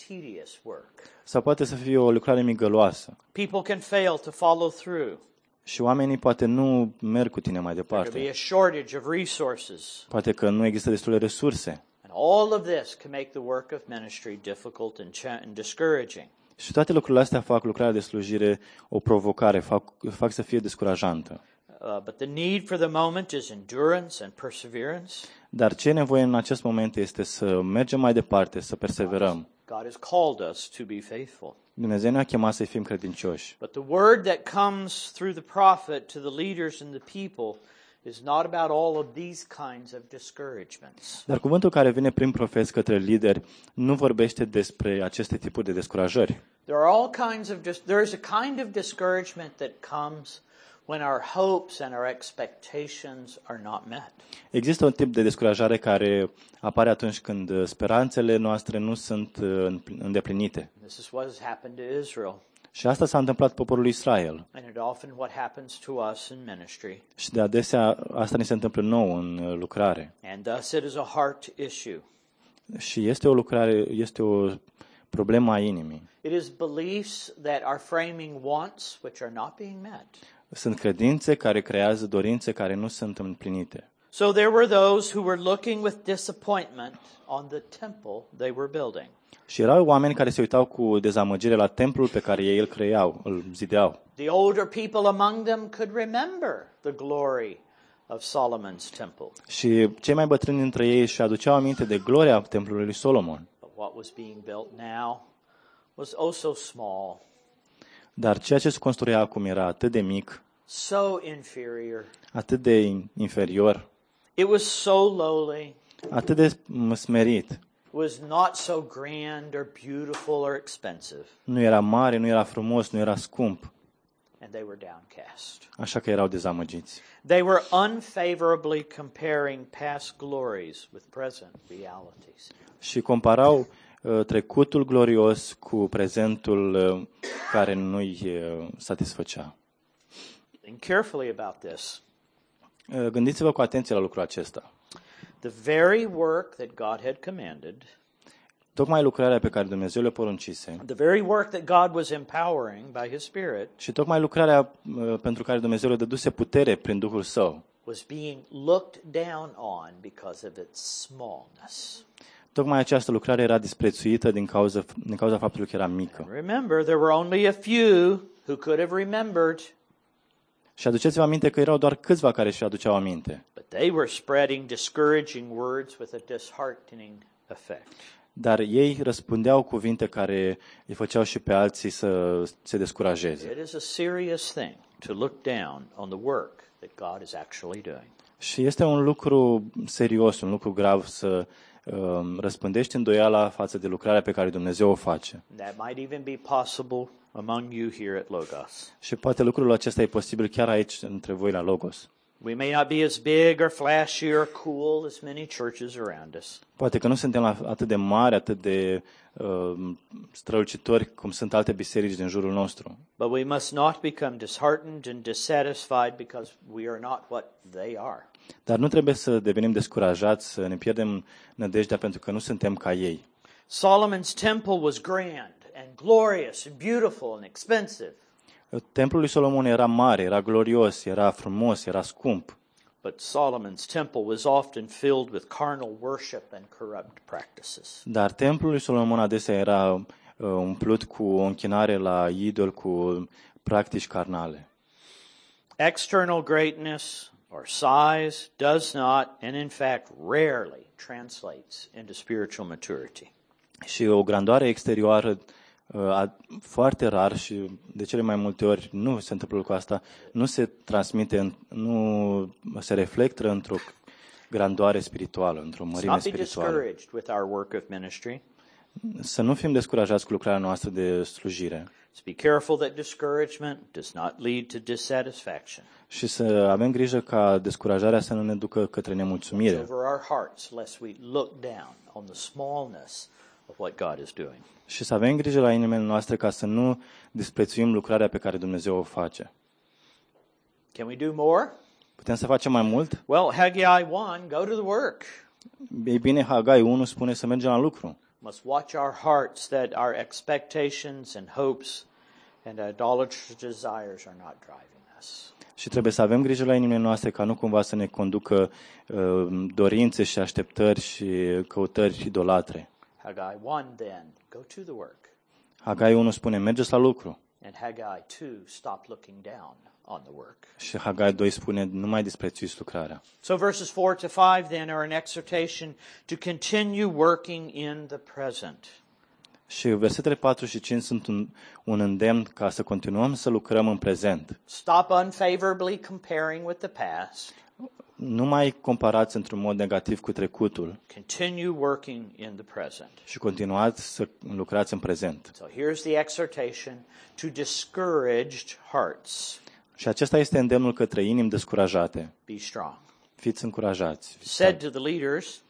Speaker 1: tedious work.
Speaker 2: Sau poate să fie o lucrare migăloasă.
Speaker 1: People can fail to follow through.
Speaker 2: Și oamenii poate nu merg cu tine mai
Speaker 1: There can be
Speaker 2: departe.
Speaker 1: a shortage of resources.
Speaker 2: Poate că nu există destule resurse.
Speaker 1: And all of this can make the work of ministry difficult and, cha- and discouraging.
Speaker 2: Și toate lucrurile astea fac lucrarea de slujire o provocare, fac, fac să fie descurajantă.
Speaker 1: Uh, but the need for the moment is endurance and perseverance.
Speaker 2: Dar ce e nevoie în acest moment este să mergem mai departe, să perseverăm.
Speaker 1: God has called us to be faithful.
Speaker 2: Dumnezeu ne-a chemat să fim credincioși.
Speaker 1: But the word that comes through the prophet to the leaders and the people is not about all of these kinds of discouragements.
Speaker 2: Dar cuvântul care vine prin profeți către lideri nu vorbește despre aceste tipuri de descurajări.
Speaker 1: There are all kinds of dis- there is a kind of discouragement that comes when our hopes and our expectations are not met.
Speaker 2: Există un tip de descurajare care apare atunci când uh, speranțele noastre nu sunt uh, îndeplinite.
Speaker 1: This is what has happened to Israel,
Speaker 2: Și asta s-a întâmplat poporului Israel.
Speaker 1: and it often what happens to us in ministry.
Speaker 2: Și de adesea asta ni se întâmplă nou în uh, lucrare.
Speaker 1: And thus it is a heart issue.
Speaker 2: Și este o lucrare, este o problemă a inimii.
Speaker 1: It is beliefs that are framing wants which are not being met.
Speaker 2: Sunt credințe care creează dorințe care nu sunt împlinite.
Speaker 1: So there were those who were looking with disappointment on the temple they were building.
Speaker 2: Și erau oameni care se uitau cu dezamăgire la templul pe care ei îl creau, îl zideau.
Speaker 1: The older people among them could remember the glory of Solomon's temple.
Speaker 2: Și cei mai bătrâni dintre ei își aduceau aminte de gloria templului lui Solomon.
Speaker 1: But what was being built now was oh so small,
Speaker 2: Dar ceea ce se construia acum era atât de mic,
Speaker 1: so inferior.
Speaker 2: atât de in- inferior,
Speaker 1: It was so lowly.
Speaker 2: atât de m- smerit.
Speaker 1: It was not so grand or beautiful or expensive.
Speaker 2: Nu era mare, nu era frumos, nu era scump.
Speaker 1: And they were downcast.
Speaker 2: Așa că erau dezamăgiți.
Speaker 1: They were unfavorably comparing past glories with present realities.
Speaker 2: Și comparau uh, trecutul glorios cu prezentul uh, care nu-i uh, satisfăcea.
Speaker 1: Think carefully about this.
Speaker 2: Uh, Gândiți-vă cu atenție la lucrul acesta.
Speaker 1: The very work that God had commanded,
Speaker 2: Tocmai lucrarea pe care Dumnezeu le poruncise
Speaker 1: the very work that God was empowering by His Spirit,
Speaker 2: și tocmai lucrarea uh, pentru care Dumnezeu le dăduse putere prin Duhul Său,
Speaker 1: was being looked down on because of its smallness.
Speaker 2: tocmai această lucrare era disprețuită din cauza, din cauza faptului că era mică.
Speaker 1: Remember, there were only a few who could have remembered,
Speaker 2: Și aduceți-vă aminte că erau doar câțiva care și aduceau aminte.
Speaker 1: but they were spreading discouraging words with a disheartening effect.
Speaker 2: Dar ei răspundeau cuvinte care îi făceau și pe alții să se descurajeze.
Speaker 1: It is a serious thing to look down on the work that God is actually doing.
Speaker 2: Și este un lucru serios, un lucru grav să um, răspândești îndoiala față de lucrarea pe care Dumnezeu o face.
Speaker 1: That might even be possible among you here at Logos.
Speaker 2: Și poate lucrul acesta e posibil chiar aici, între voi la Logos.
Speaker 1: We may not be as big or flashy or cool as many churches around us,
Speaker 2: Poate că nu suntem la atât de mari, atât de uh, strălucitori cum sunt alte biserici din jurul nostru.
Speaker 1: but we must not become disheartened and dissatisfied because we are not what they are.
Speaker 2: Dar nu trebuie să devenim descurajați, să ne pierdem nădejdea pentru că nu suntem ca ei.
Speaker 1: Solomon's temple was grand and glorious and beautiful and expensive,
Speaker 2: Templul lui Solomon era mare, era glorios, era frumos, era scump.
Speaker 1: but Solomon's temple was often filled with carnal worship and corrupt practices.
Speaker 2: Dar templul lui Solomon adesea era uh, umplut cu o închinare la idol, cu practici carnale.
Speaker 1: External greatness or size does not, and in fact rarely, translates into spiritual maturity.
Speaker 2: Și o grandoare exterioară foarte rar și de cele mai multe ori nu se întâmplă cu asta, nu se transmite, în- nu se reflectă într-o grandoare spirituală, într-o
Speaker 1: Let's
Speaker 2: mărime
Speaker 1: not be
Speaker 2: spirituală.
Speaker 1: discouraged with our work of ministry.
Speaker 2: Să nu fim descurajați cu lucrarea noastră de slujire
Speaker 1: Let's be careful that discouragement does not lead to dissatisfaction.
Speaker 2: și să avem grijă ca descurajarea să nu ne ducă către nemulțumire.
Speaker 1: Over our hearts, lest we look down on the smallness of what God is doing.
Speaker 2: Și să avem grijă la inimile noastre ca să nu disprețuim lucrarea pe care Dumnezeu o face.
Speaker 1: Can we do more?
Speaker 2: Putem să facem mai mult?
Speaker 1: Well, Haggai 1, go to the work.
Speaker 2: Ei bine, Hagai 1 spune să mergem la lucru.
Speaker 1: Must watch our hearts that our expectations and hopes and idolatrous desires are not driving us.
Speaker 2: Și trebuie să avem grijă la inimile noastre ca nu cumva să ne conducă uh, dorințe și așteptări și căutări idolatre.
Speaker 1: Haggai 1 then, go to the work.
Speaker 2: Hagai 1 spune, mergeți la lucru.
Speaker 1: And Haggai 2, stop looking down on the work.
Speaker 2: Și Hagai 2 spune, nu mai disprețuiți lucrarea.
Speaker 1: So verses 4 to 5 then are an exhortation to continue working in the present.
Speaker 2: Și versetele 4 și 5 sunt un, un îndemn ca să continuăm să lucrăm în prezent.
Speaker 1: Stop unfavorably comparing with the past.
Speaker 2: Nu mai comparați într-un mod negativ cu trecutul
Speaker 1: Continue working in the present.
Speaker 2: și continuați să lucrați în prezent.
Speaker 1: So here's the exhortation to discouraged hearts.
Speaker 2: Și acesta este îndemnul către inimi descurajate.
Speaker 1: Be strong.
Speaker 2: Fiți încurajați.
Speaker 1: Said to the leaders,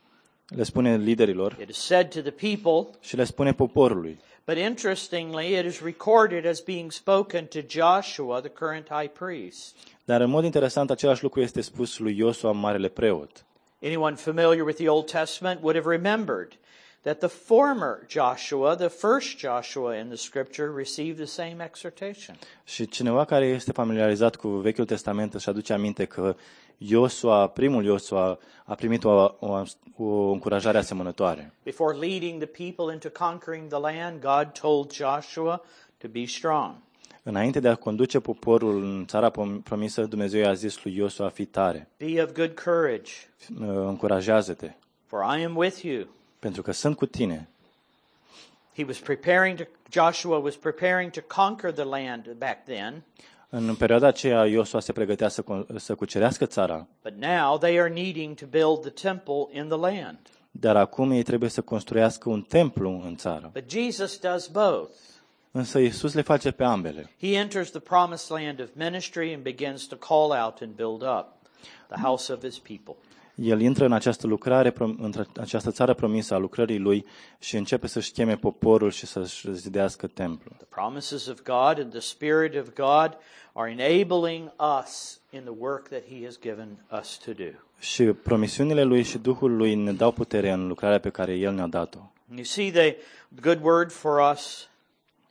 Speaker 2: Le spune liderilor
Speaker 1: it is said to the people,
Speaker 2: și le spune poporului.
Speaker 1: But interestingly, it is recorded as being spoken to Joshua, the current high priest.
Speaker 2: Dar în mod interesant, același lucru este spus lui Iosua, marele preot.
Speaker 1: Anyone familiar with the Old Testament would have remembered that the former Joshua, the first Joshua in the scripture, received the same exhortation.
Speaker 2: Și cineva care este familiarizat cu Vechiul Testament își aduce aminte că Iosua, primul Iosua, a primit o, o, o încurajare asemănătoare.
Speaker 1: Before leading the people into conquering the land, God told Joshua to be strong.
Speaker 2: Înainte de a conduce poporul în țara prom- promisă, Dumnezeu i-a zis lui Iosua, fi tare,
Speaker 1: Be of good courage,
Speaker 2: uh, încurajează-te,
Speaker 1: for I am with you.
Speaker 2: pentru că sunt cu tine.
Speaker 1: He was preparing to, Joshua was preparing to conquer the land back then,
Speaker 2: În perioada aceea, Iosua se pregătea să, con- să cucerească țara,
Speaker 1: but now they are needing to build the temple in the land.
Speaker 2: dar acum ei trebuie să construiască un templu în țară.
Speaker 1: But Jesus does both.
Speaker 2: Însă Iisus le face pe ambele.
Speaker 1: He enters the promised land of ministry and begins to call out and build up the house of his people.
Speaker 2: El intră în această lucrare, prom- în această țară promisă a lucrării lui și începe să-și cheme poporul și să-și zidească templul.
Speaker 1: The promises of God and the Spirit of God are enabling us in the work that he has given us to do.
Speaker 2: Și promisiunile lui și Duhul lui ne dau putere în lucrarea pe care el ne-a dat-o.
Speaker 1: And you see the good word for us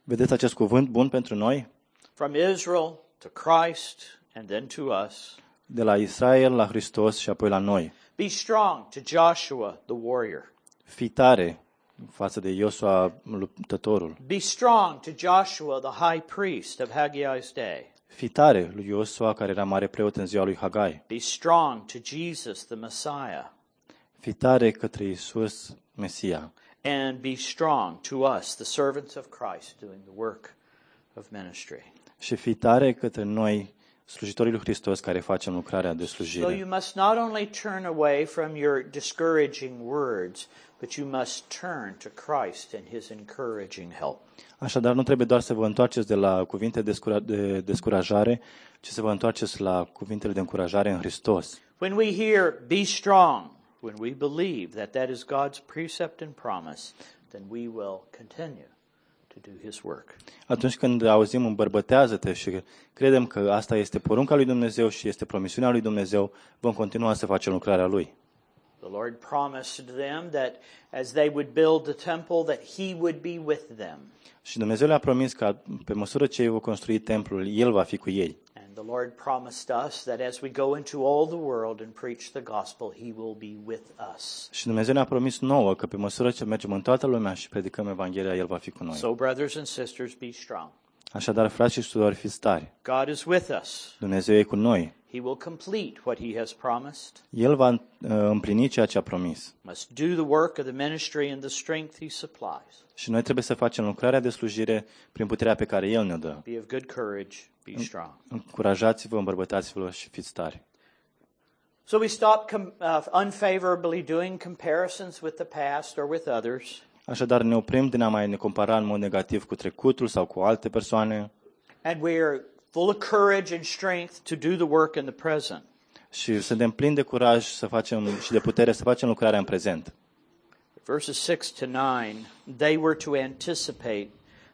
Speaker 2: Vedeți acest cuvânt bun pentru noi?
Speaker 1: from Israel to Christ and then to us.
Speaker 2: De la Israel la Hristos și apoi la noi.
Speaker 1: Be strong to Joshua, the warrior.
Speaker 2: Fii tare față de Iosua luptătorul.
Speaker 1: Be strong to Joshua, the high priest of Haggai's day.
Speaker 2: Fii tare lui Iosua care era mare preot în ziua lui Hagai.
Speaker 1: Be strong to Jesus, the Messiah.
Speaker 2: Fii tare către Isus Mesia.
Speaker 1: And be strong to us, the servants of Christ, doing the work of ministry.
Speaker 2: Și fii tare către noi, slujitorii lui Hristos care facem lucrarea de
Speaker 1: So
Speaker 2: slujire.
Speaker 1: you must not only turn away from your discouraging words, but you must turn to Christ and his encouraging help.
Speaker 2: Așadar, nu trebuie doar să vă întoarceți de la cuvinte de descura- de descurajare, ci să vă întoarceți la cuvintele de încurajare în Hristos.
Speaker 1: When we hear, be strong, when we believe that that is God's precept and promise, then we will continue to do his work.
Speaker 2: Atunci când auzim îmbărbătează-te și credem că asta este porunca lui Dumnezeu și este promisiunea lui Dumnezeu, vom continua să facem lucrarea lui.
Speaker 1: The Lord promised them that as they would build the temple, that he would be with them.
Speaker 2: Și Dumnezeu le-a promis că pe măsură ce ei vor construi templul, El va fi cu ei.
Speaker 1: And the Lord promised us that as we go into all the world and preach the gospel, he will be with us.
Speaker 2: Și Dumnezeu ne-a promis nouă că pe măsură ce mergem în toată lumea și predicăm Evanghelia, El va fi cu noi.
Speaker 1: So, brothers and sisters, be strong.
Speaker 2: Așadar, frați și surori, fiți tari.
Speaker 1: God is with us.
Speaker 2: Dumnezeu e cu noi.
Speaker 1: He will complete what he has promised.
Speaker 2: El va uh, împlini ceea ce a promis.
Speaker 1: Must do the work of the ministry in the strength he supplies.
Speaker 2: Și noi trebuie să facem lucrarea de slujire prin puterea pe care El ne dă.
Speaker 1: Be of good courage. Be strong.
Speaker 2: Încurajați-vă, îmbărbătați-vă și fiți tari.
Speaker 1: So we stop com- uh, unfavorably doing comparisons with the past or with others.
Speaker 2: Așadar, ne oprim din a mai ne compara în mod negativ cu trecutul sau cu alte persoane
Speaker 1: And we are full of courage and strength to do the work in the present.
Speaker 2: și suntem plini de curaj să facem și de putere să facem lucrarea în prezent.
Speaker 1: Verses 6 to 9, they were to anticipate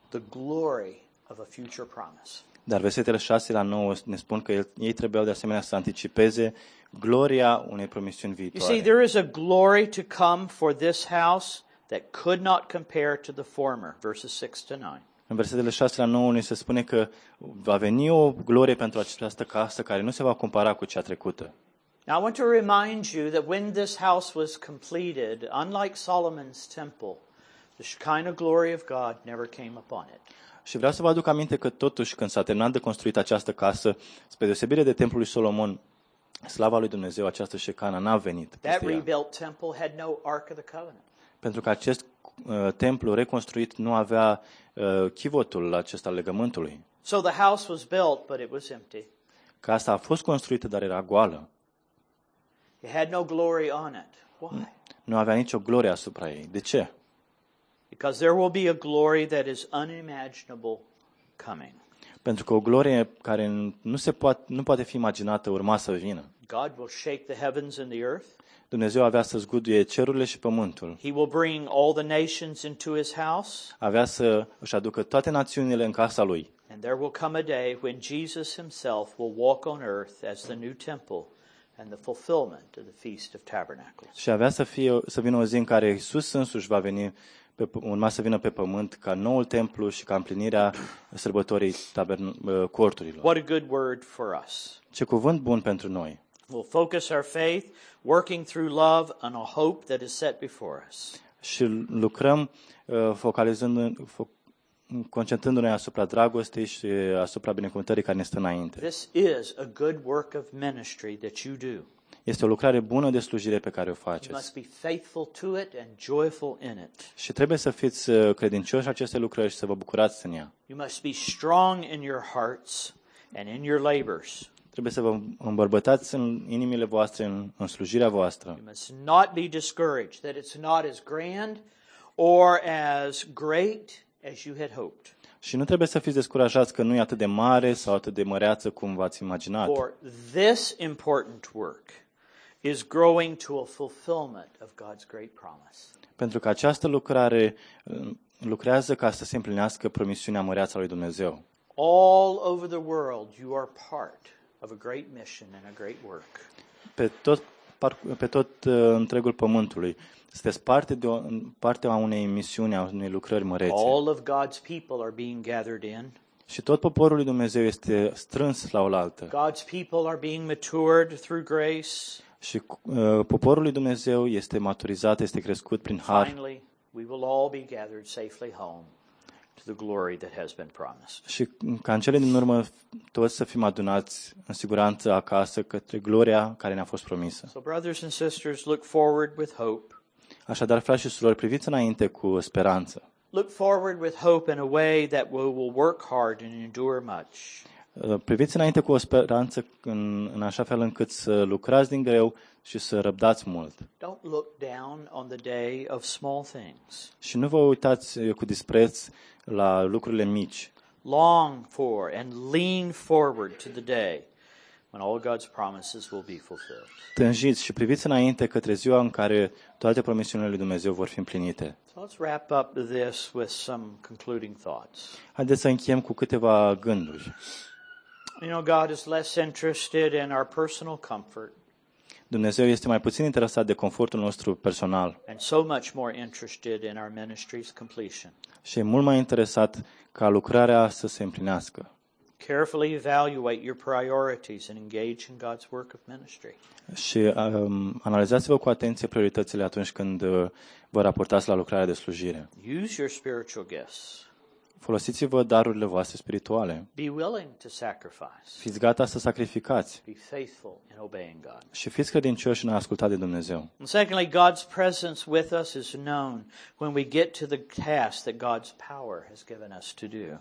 Speaker 1: the glory of a future promise.
Speaker 2: Dar versetele 6 la 9 ne spun că el- ei trebuiau de asemenea să anticipeze gloria unei promisiuni
Speaker 1: You see,
Speaker 2: viitoare.
Speaker 1: there is a glory to come for this house that could not compare to the former, verses 6 to 9.
Speaker 2: În versetele 6 la 9 ni se spune că va veni o glorie pentru această casă care nu se va compara cu cea trecută.
Speaker 1: Now, I want to remind you that when this house was completed, unlike Solomon's temple, the Shekinah glory of God never came upon it.
Speaker 2: Și vreau să vă aduc aminte că totuși când s-a terminat de construit această casă, spre deosebire de templul lui Solomon, slava lui Dumnezeu, această șecana n-a venit
Speaker 1: That
Speaker 2: peste ea.
Speaker 1: rebuilt temple had no Ark of the Covenant.
Speaker 2: Pentru că acest uh, templu reconstruit nu avea uh, chivotul acesta al legământului.
Speaker 1: So the house was built, but it was empty.
Speaker 2: Casa a fost construită, dar era goală.
Speaker 1: It had no glory on it. Why?
Speaker 2: Nu avea nicio glorie asupra ei. De ce?
Speaker 1: Because there will be a glory that is unimaginable coming.
Speaker 2: Pentru că o glorie care nu, se poate, nu poate fi imaginată urma să vină.
Speaker 1: God will shake the heavens and the earth.
Speaker 2: Dumnezeu avea să zguduie cerurile și pământul.
Speaker 1: He will bring all the nations into his house.
Speaker 2: Avea să își aducă toate națiunile în casa lui.
Speaker 1: And there will come a day when Jesus himself will walk on earth as the new temple and the fulfillment of the Feast of Tabernacles.
Speaker 2: Și avea să, fie, să vină o zi în care Isus însuși va veni, pe, urma să vină pe pământ ca noul templu și ca împlinirea sărbătorii tabern, uh, corturilor.
Speaker 1: What a good word for us.
Speaker 2: Ce cuvânt bun pentru noi.
Speaker 1: We'll focus our faith, working through love on a hope that is set before us.
Speaker 2: Și lucrăm uh, focalizând, fo- concentrându-ne asupra dragostei și asupra binecuvântării care ne stă înainte.
Speaker 1: This is a good work of ministry that you do.
Speaker 2: Este o lucrare bună de slujire pe care o
Speaker 1: You
Speaker 2: faceți.
Speaker 1: must be faithful to it and joyful in it.
Speaker 2: Și trebuie să fiți uh, credincioși aceste lucrări și să vă bucurați în ea.
Speaker 1: You must be strong in your hearts and in your labors.
Speaker 2: Trebuie să vă îmbărbătați în inimile voastre, în, în slujirea voastră.
Speaker 1: You must not be discouraged that it's not as grand or as great as you had hoped.
Speaker 2: Și nu trebuie să fiți descurajați că nu e atât de mare sau atât de măreață cum v-ați imaginat.
Speaker 1: For this important work is growing to a fulfillment of God's great promise.
Speaker 2: Pentru că această lucrare uh, lucrează ca să se împlinească promisiunea măreață a lui Dumnezeu.
Speaker 1: All over the world, you are part of a great mission and a great work.
Speaker 2: Pe tot, par- pe tot uh, întregul pământului. Sunteți parte, de o, parte a unei misiuni, a unei lucrări mărețe.
Speaker 1: All of God's people are being gathered in.
Speaker 2: Și tot poporul lui Dumnezeu este strâns la oaltă.
Speaker 1: God's people are being matured through grace.
Speaker 2: Și uh, poporul lui Dumnezeu este maturizat, este crescut prin har.
Speaker 1: Finally, we will all be gathered safely home to the glory that has been promised.
Speaker 2: Și ca în cele din urmă toți să fim adunați în siguranță acasă către gloria care ne-a fost promisă.
Speaker 1: So, brothers and sisters, look forward with hope.
Speaker 2: Așadar, frați și surori, priviți înainte cu speranță.
Speaker 1: Look forward with hope in a way that we will work hard and endure much.
Speaker 2: Uh, Priviți înainte cu o speranță în, în așa fel încât să lucrați din greu și să răbdați mult.
Speaker 1: Don't look down on the day of small things.
Speaker 2: Și nu vă uitați uh, cu dispreț la lucrurile mici,
Speaker 1: Long for and lean forward to the day when all God's promises will be fulfilled.
Speaker 2: tânjiți și priviți înainte către ziua în care toate promisiunile lui Dumnezeu vor fi împlinite.
Speaker 1: So let's wrap up this with some concluding thoughts.
Speaker 2: Haideți să încheiem cu câteva gânduri.
Speaker 1: You know, God is less interested in our personal comfort
Speaker 2: Dumnezeu este mai puțin interesat de confortul nostru personal
Speaker 1: and so much more interested in our ministry's completion.
Speaker 2: și e mult mai interesat ca lucrarea să se împlinească.
Speaker 1: Carefully evaluate your priorities and engage in God's work of ministry.
Speaker 2: Și um, analizați-vă cu atenție prioritățile atunci când uh, vă raportați la lucrarea de slujire.
Speaker 1: Use your spiritual gifts.
Speaker 2: Folosiți-vă darurile voastre spirituale.
Speaker 1: Be willing to sacrifice.
Speaker 2: Fiți gata să sacrificați
Speaker 1: Be faithful in obeying God.
Speaker 2: și fiți credincioși în a asculta de Dumnezeu.
Speaker 1: And secondly, God's presence with us is known when we get to the task that God's power has given us to do.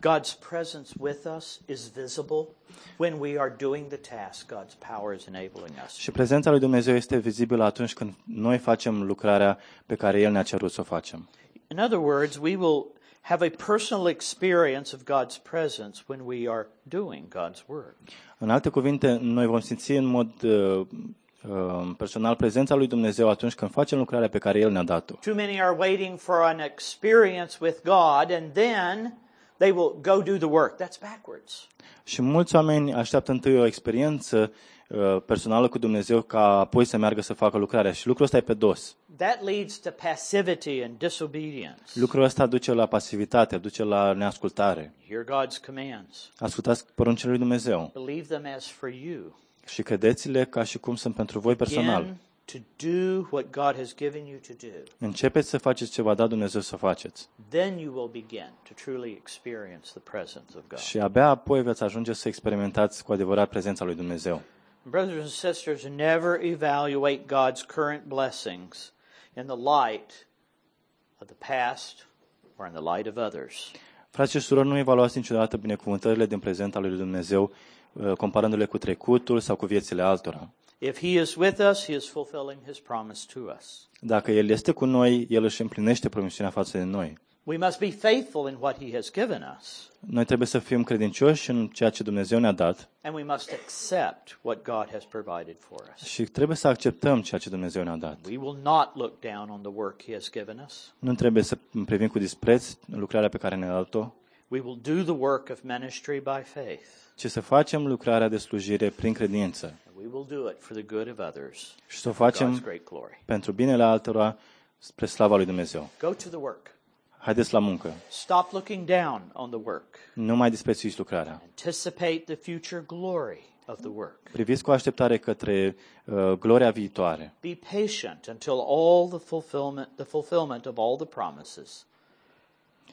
Speaker 1: God's presence with us is visible when we are doing the task God's power is enabling us.
Speaker 2: Și prezența lui Dumnezeu este vizibilă atunci când noi facem lucrarea pe care El ne-a cerut să o facem.
Speaker 1: In other words, we will have a personal experience of God's presence when we are doing God's work.
Speaker 2: În alte cuvinte, noi vom simți în mod uh, uh, personal prezența lui Dumnezeu atunci când facem lucrarea pe care El ne-a dat-o.
Speaker 1: Too many are waiting for an experience with God and then they will go do the work. That's backwards.
Speaker 2: Și mulți oameni așteaptă întâi o experiență uh, personală cu Dumnezeu ca apoi să meargă să facă lucrarea. Și lucrul ăsta e pe dos.
Speaker 1: That leads to passivity and disobedience.
Speaker 2: Lucrul ăsta duce la pasivitate, duce la neascultare.
Speaker 1: Hear God's commands.
Speaker 2: Ascultați poruncile lui Dumnezeu
Speaker 1: Believe them as for you.
Speaker 2: și credeți-le ca și cum sunt pentru voi personal.
Speaker 1: Begin to do what God has given you to do.
Speaker 2: Începeți să faceți ce v-a dat Dumnezeu să faceți.
Speaker 1: Then you will begin to truly experience the presence of God.
Speaker 2: Și abia apoi veți ajunge să experimentați cu adevărat prezența lui Dumnezeu.
Speaker 1: Brothers and sisters, never evaluate God's current blessings in the light of the past or in the light of others.
Speaker 2: Frați și surori, nu evaluați niciodată binecuvântările din prezent al lui Dumnezeu, uh, comparându-le cu trecutul sau cu viețile altora.
Speaker 1: If He is with us, He is fulfilling His promise to us.
Speaker 2: Dacă El este cu noi, El își împlinește promisiunea față de noi.
Speaker 1: We must be faithful in what He has given us,
Speaker 2: Noi trebuie să fim credincioși în ceea ce Dumnezeu ne-a dat
Speaker 1: and we must accept what God has provided for us.
Speaker 2: și trebuie să acceptăm ceea ce Dumnezeu ne-a dat.
Speaker 1: We will not look down on the work He has given us.
Speaker 2: Nu trebuie să privim cu dispreț lucrarea pe care ne-a dat-o,
Speaker 1: We will do the work of ministry by faith.
Speaker 2: ci să facem lucrarea de slujire prin credință
Speaker 1: And we will do it for the good of others,
Speaker 2: și să o
Speaker 1: God's
Speaker 2: facem
Speaker 1: great glory.
Speaker 2: pentru binele altora spre slava lui Dumnezeu.
Speaker 1: Go to the work.
Speaker 2: Haideți la muncă.
Speaker 1: Stop looking down on the work.
Speaker 2: Nu mai disprețuiți lucrarea.
Speaker 1: Anticipate the future glory of the work.
Speaker 2: Priviți cu așteptare către uh, gloria viitoare
Speaker 1: Be patient until all the fulfillment, the fulfillment of all the promises.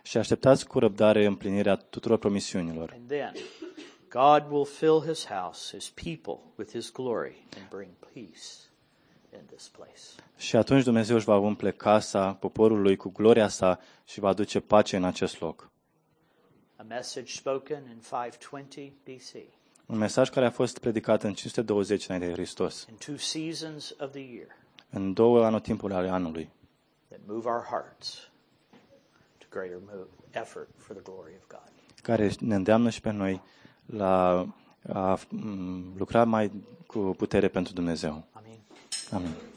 Speaker 2: și așteptați cu răbdare împlinirea tuturor promisiunilor.
Speaker 1: And then God will fill his house, his people, with his glory and bring peace in this place.
Speaker 2: Și atunci Dumnezeu își va umple casa poporului cu gloria sa și va aduce pace în acest loc.
Speaker 1: A message spoken in 520 BC,
Speaker 2: Un mesaj care a fost predicat în 520 înainte de Hristos,
Speaker 1: in two seasons of the year,
Speaker 2: în două anotimpuri ale anului,
Speaker 1: that move our hearts to greater move, effort for the glory of God.
Speaker 2: care ne îndeamnă și pe noi la a m, lucra mai cu putere pentru Dumnezeu.
Speaker 1: Amen.
Speaker 2: Amin.